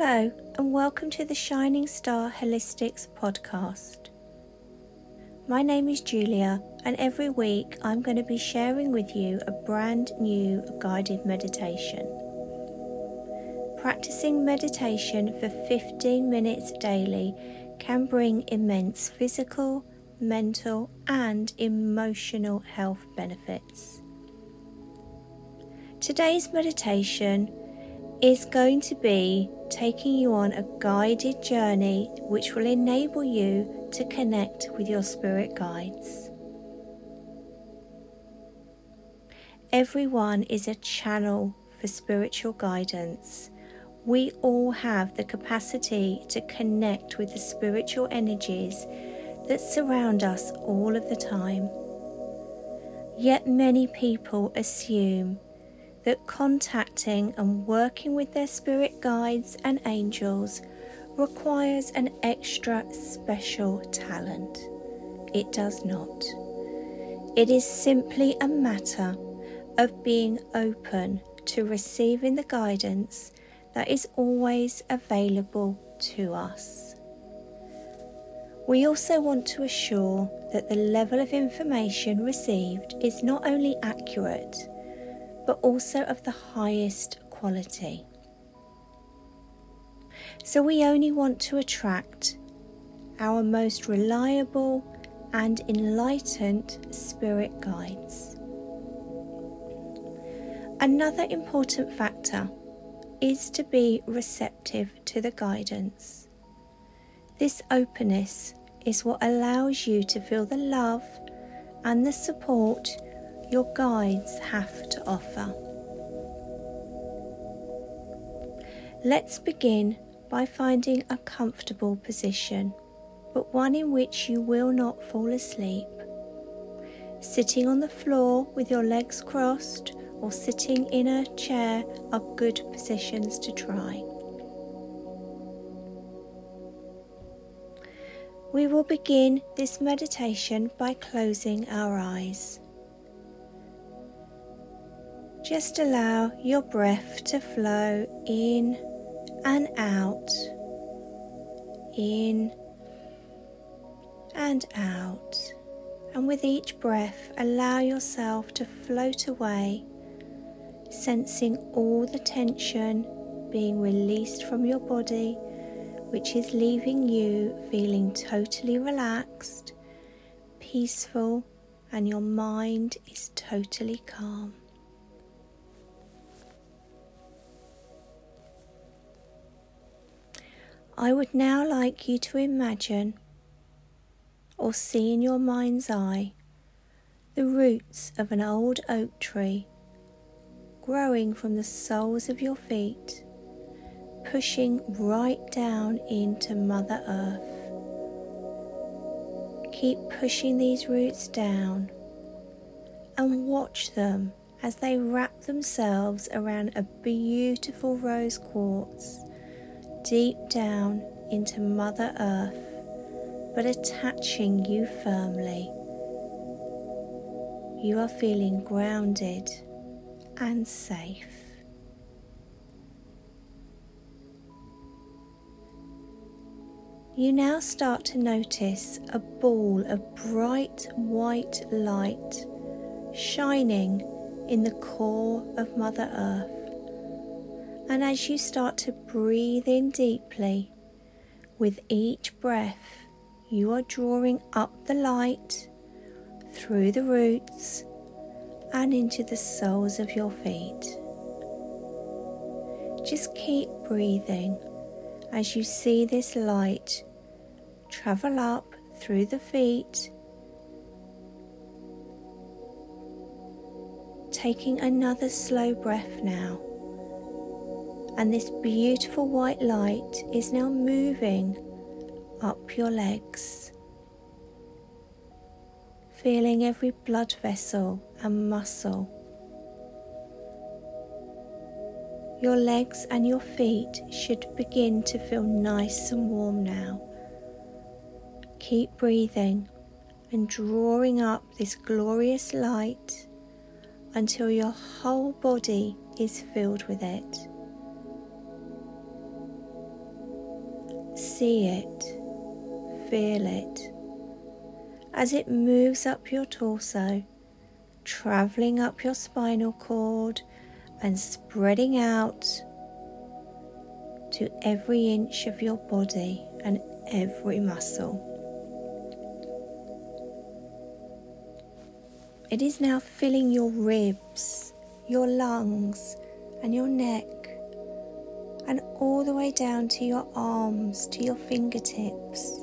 Hello, and welcome to the Shining Star Holistics podcast. My name is Julia, and every week I'm going to be sharing with you a brand new guided meditation. Practicing meditation for 15 minutes daily can bring immense physical, mental, and emotional health benefits. Today's meditation is going to be taking you on a guided journey which will enable you to connect with your spirit guides. Everyone is a channel for spiritual guidance. We all have the capacity to connect with the spiritual energies that surround us all of the time. Yet many people assume that contacting and working with their spirit guides and angels requires an extra special talent. It does not. It is simply a matter of being open to receiving the guidance that is always available to us. We also want to assure that the level of information received is not only accurate but also of the highest quality. So we only want to attract our most reliable and enlightened spirit guides. Another important factor is to be receptive to the guidance. This openness is what allows you to feel the love and the support your guides have to offer. Let's begin by finding a comfortable position, but one in which you will not fall asleep. Sitting on the floor with your legs crossed or sitting in a chair are good positions to try. We will begin this meditation by closing our eyes. Just allow your breath to flow in and out, in and out. And with each breath, allow yourself to float away, sensing all the tension being released from your body, which is leaving you feeling totally relaxed, peaceful, and your mind is totally calm. I would now like you to imagine or see in your mind's eye the roots of an old oak tree growing from the soles of your feet, pushing right down into Mother Earth. Keep pushing these roots down and watch them as they wrap themselves around a beautiful rose quartz deep down into Mother Earth, but attaching you firmly. You are feeling grounded and safe. You now start to notice a ball of bright white light shining in the core of Mother Earth. And as you start to breathe in deeply, with each breath, you are drawing up the light through the roots and into the soles of your feet. Just keep breathing as you see this light travel up through the feet, taking another slow breath now and this beautiful white light is now moving up your legs, feeling every blood vessel and muscle. Your legs and your feet should begin to feel nice and warm now. Keep breathing and drawing up this glorious light until your whole body is filled with it. See it, feel it as it moves up your torso, traveling up your spinal cord and spreading out to every inch of your body and every muscle. It is now filling your ribs, your lungs, and your neck, and all the way down to your arms, to your fingertips.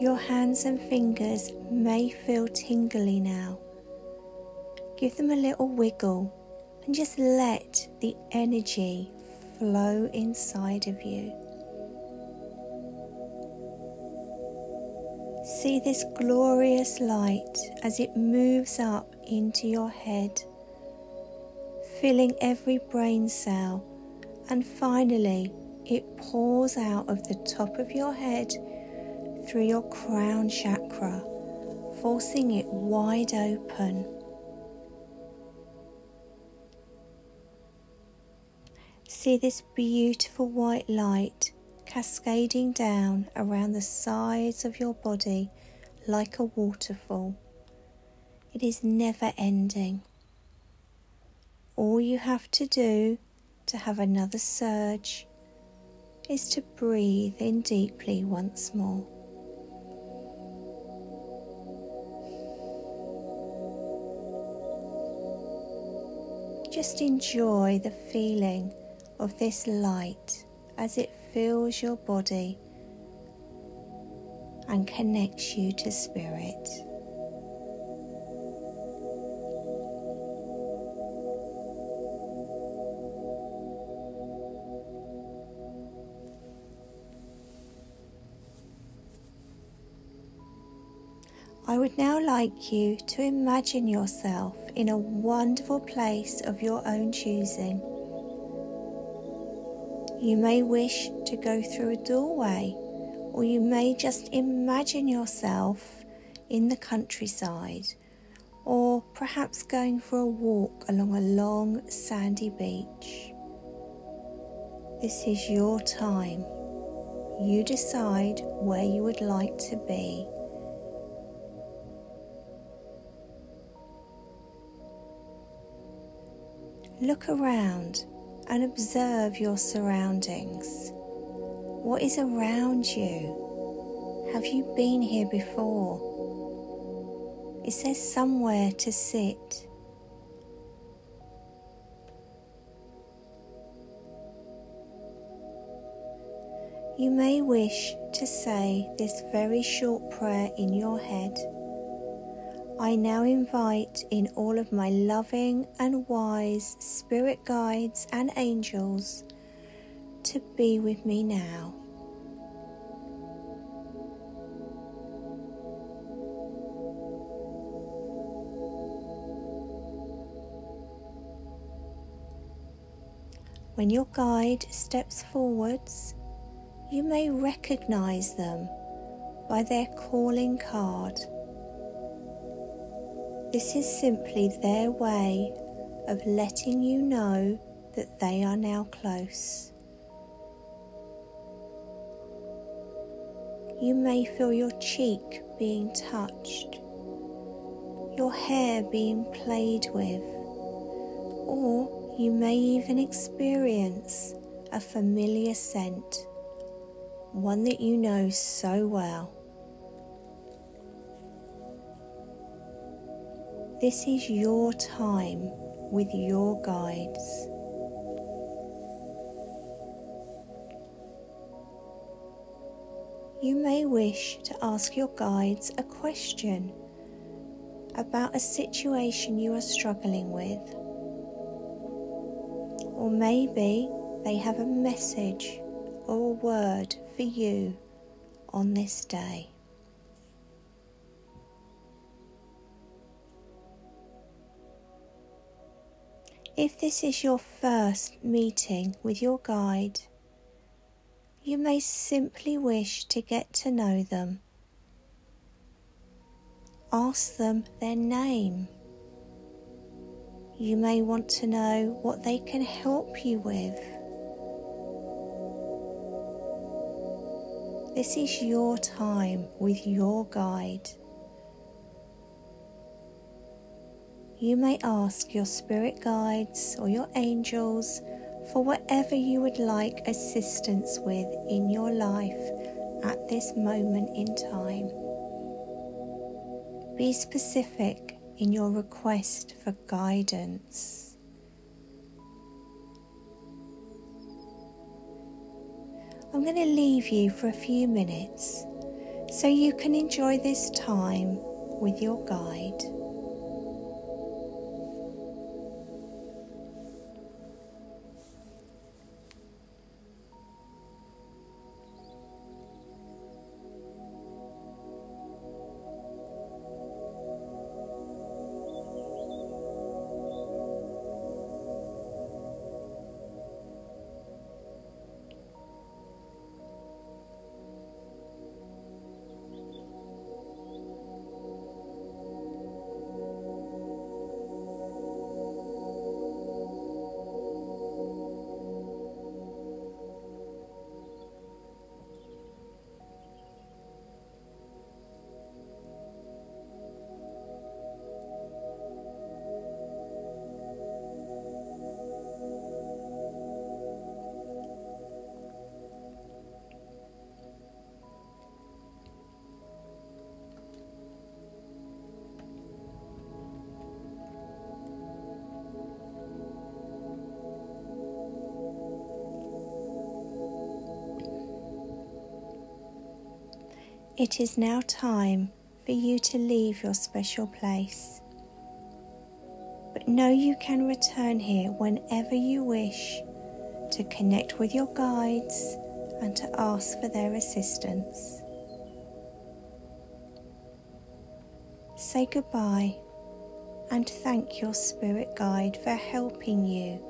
Your hands and fingers may feel tingly now. Give them a little wiggle and just let the energy flow inside of you. See this glorious light as it moves up into your head, filling every brain cell, and finally it pours out of the top of your head through your crown chakra, forcing it wide open. See this beautiful white light cascading down around the sides of your body like a waterfall. It is never ending. All you have to do to have another surge is to breathe in deeply once more. Just enjoy the feeling of this light as it fills your body and connects you to spirit. I would now like you to imagine yourself in a wonderful place of your own choosing. You may wish to go through a doorway, or you may just imagine yourself in the countryside, or perhaps going for a walk along a long sandy beach. This is your time. You decide where you would like to be. Look around and observe your surroundings. What is around you? Have you been here before? Is there somewhere to sit? You may wish to say this very short prayer in your head I now invite in all of my loving and wise spirit guides and angels to be with me now. When your guide steps forwards, you may recognize them by their calling card. This is simply their way of letting you know that they are now close. You may feel your cheek being touched, your hair being played with, or you may even experience a familiar scent, one that you know so well. This is your time with your guides. You may wish to ask your guides a question about a situation you are struggling with. Or maybe they have a message or a word for you on this day. If this is your first meeting with your guide, you may simply wish to get to know them. Ask them their name. You may want to know what they can help you with. This is your time with your guide. You may ask your spirit guides or your angels for whatever you would like assistance with in your life at this moment in time. Be specific in your request for guidance. I'm going to leave you for a few minutes so you can enjoy this time with your guide. It is now time for you to leave your special place. But know you can return here whenever you wish to connect with your guides and to ask for their assistance. Say goodbye and thank your spirit guide for helping you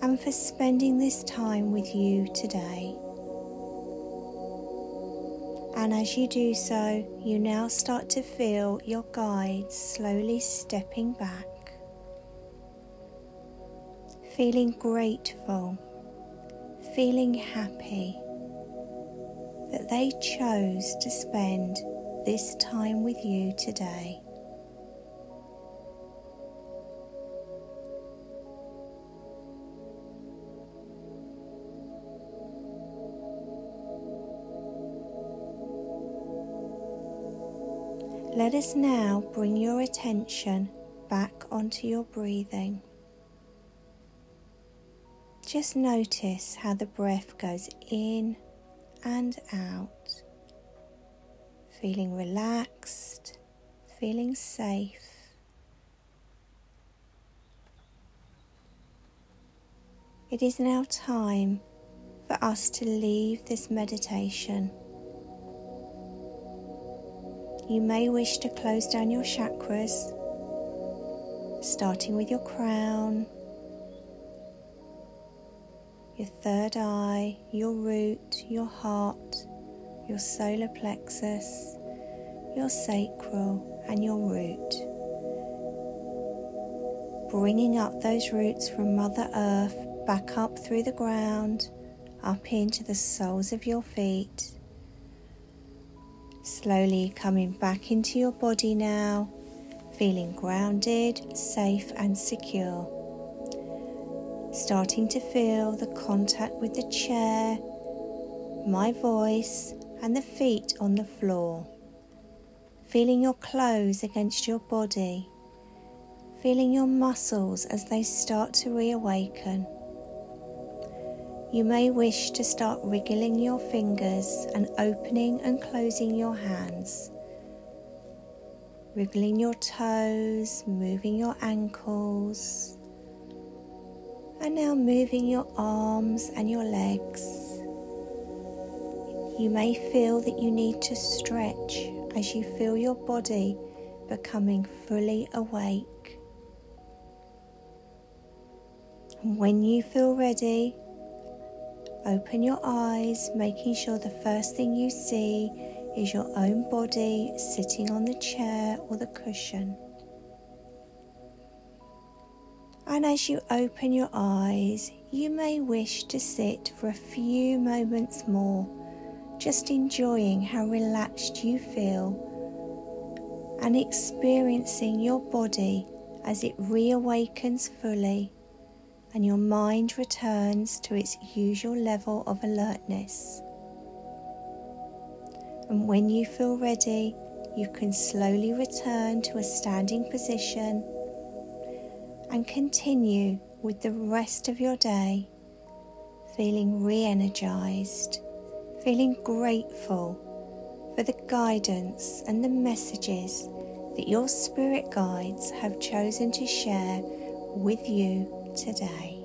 and for spending this time with you today. And as you do so, you now start to feel your guide slowly stepping back, feeling grateful, feeling happy that they chose to spend this time with you today. Let us now bring your attention back onto your breathing. Just notice how the breath goes in and out, feeling relaxed, feeling safe. It is now time for us to leave this meditation you may wish to close down your chakras, starting with your crown, your third eye, your root, your heart, your solar plexus, your sacral, and your root. Bringing up those roots from Mother Earth back up through the ground, up into the soles of your feet Slowly coming back into your body now, feeling grounded, safe, and secure. Starting to feel the contact with the chair, my voice, and the feet on the floor. Feeling your clothes against your body. Feeling your muscles as they start to reawaken you may wish to start wriggling your fingers and opening and closing your hands. Wriggling your toes, moving your ankles, and now moving your arms and your legs. You may feel that you need to stretch as you feel your body becoming fully awake. And when you feel ready, Open your eyes, making sure the first thing you see is your own body sitting on the chair or the cushion. And as you open your eyes, you may wish to sit for a few moments more just enjoying how relaxed you feel and experiencing your body as it reawakens fully and your mind returns to its usual level of alertness. And when you feel ready, you can slowly return to a standing position and continue with the rest of your day feeling re energized, feeling grateful for the guidance and the messages that your spirit guides have chosen to share with you today.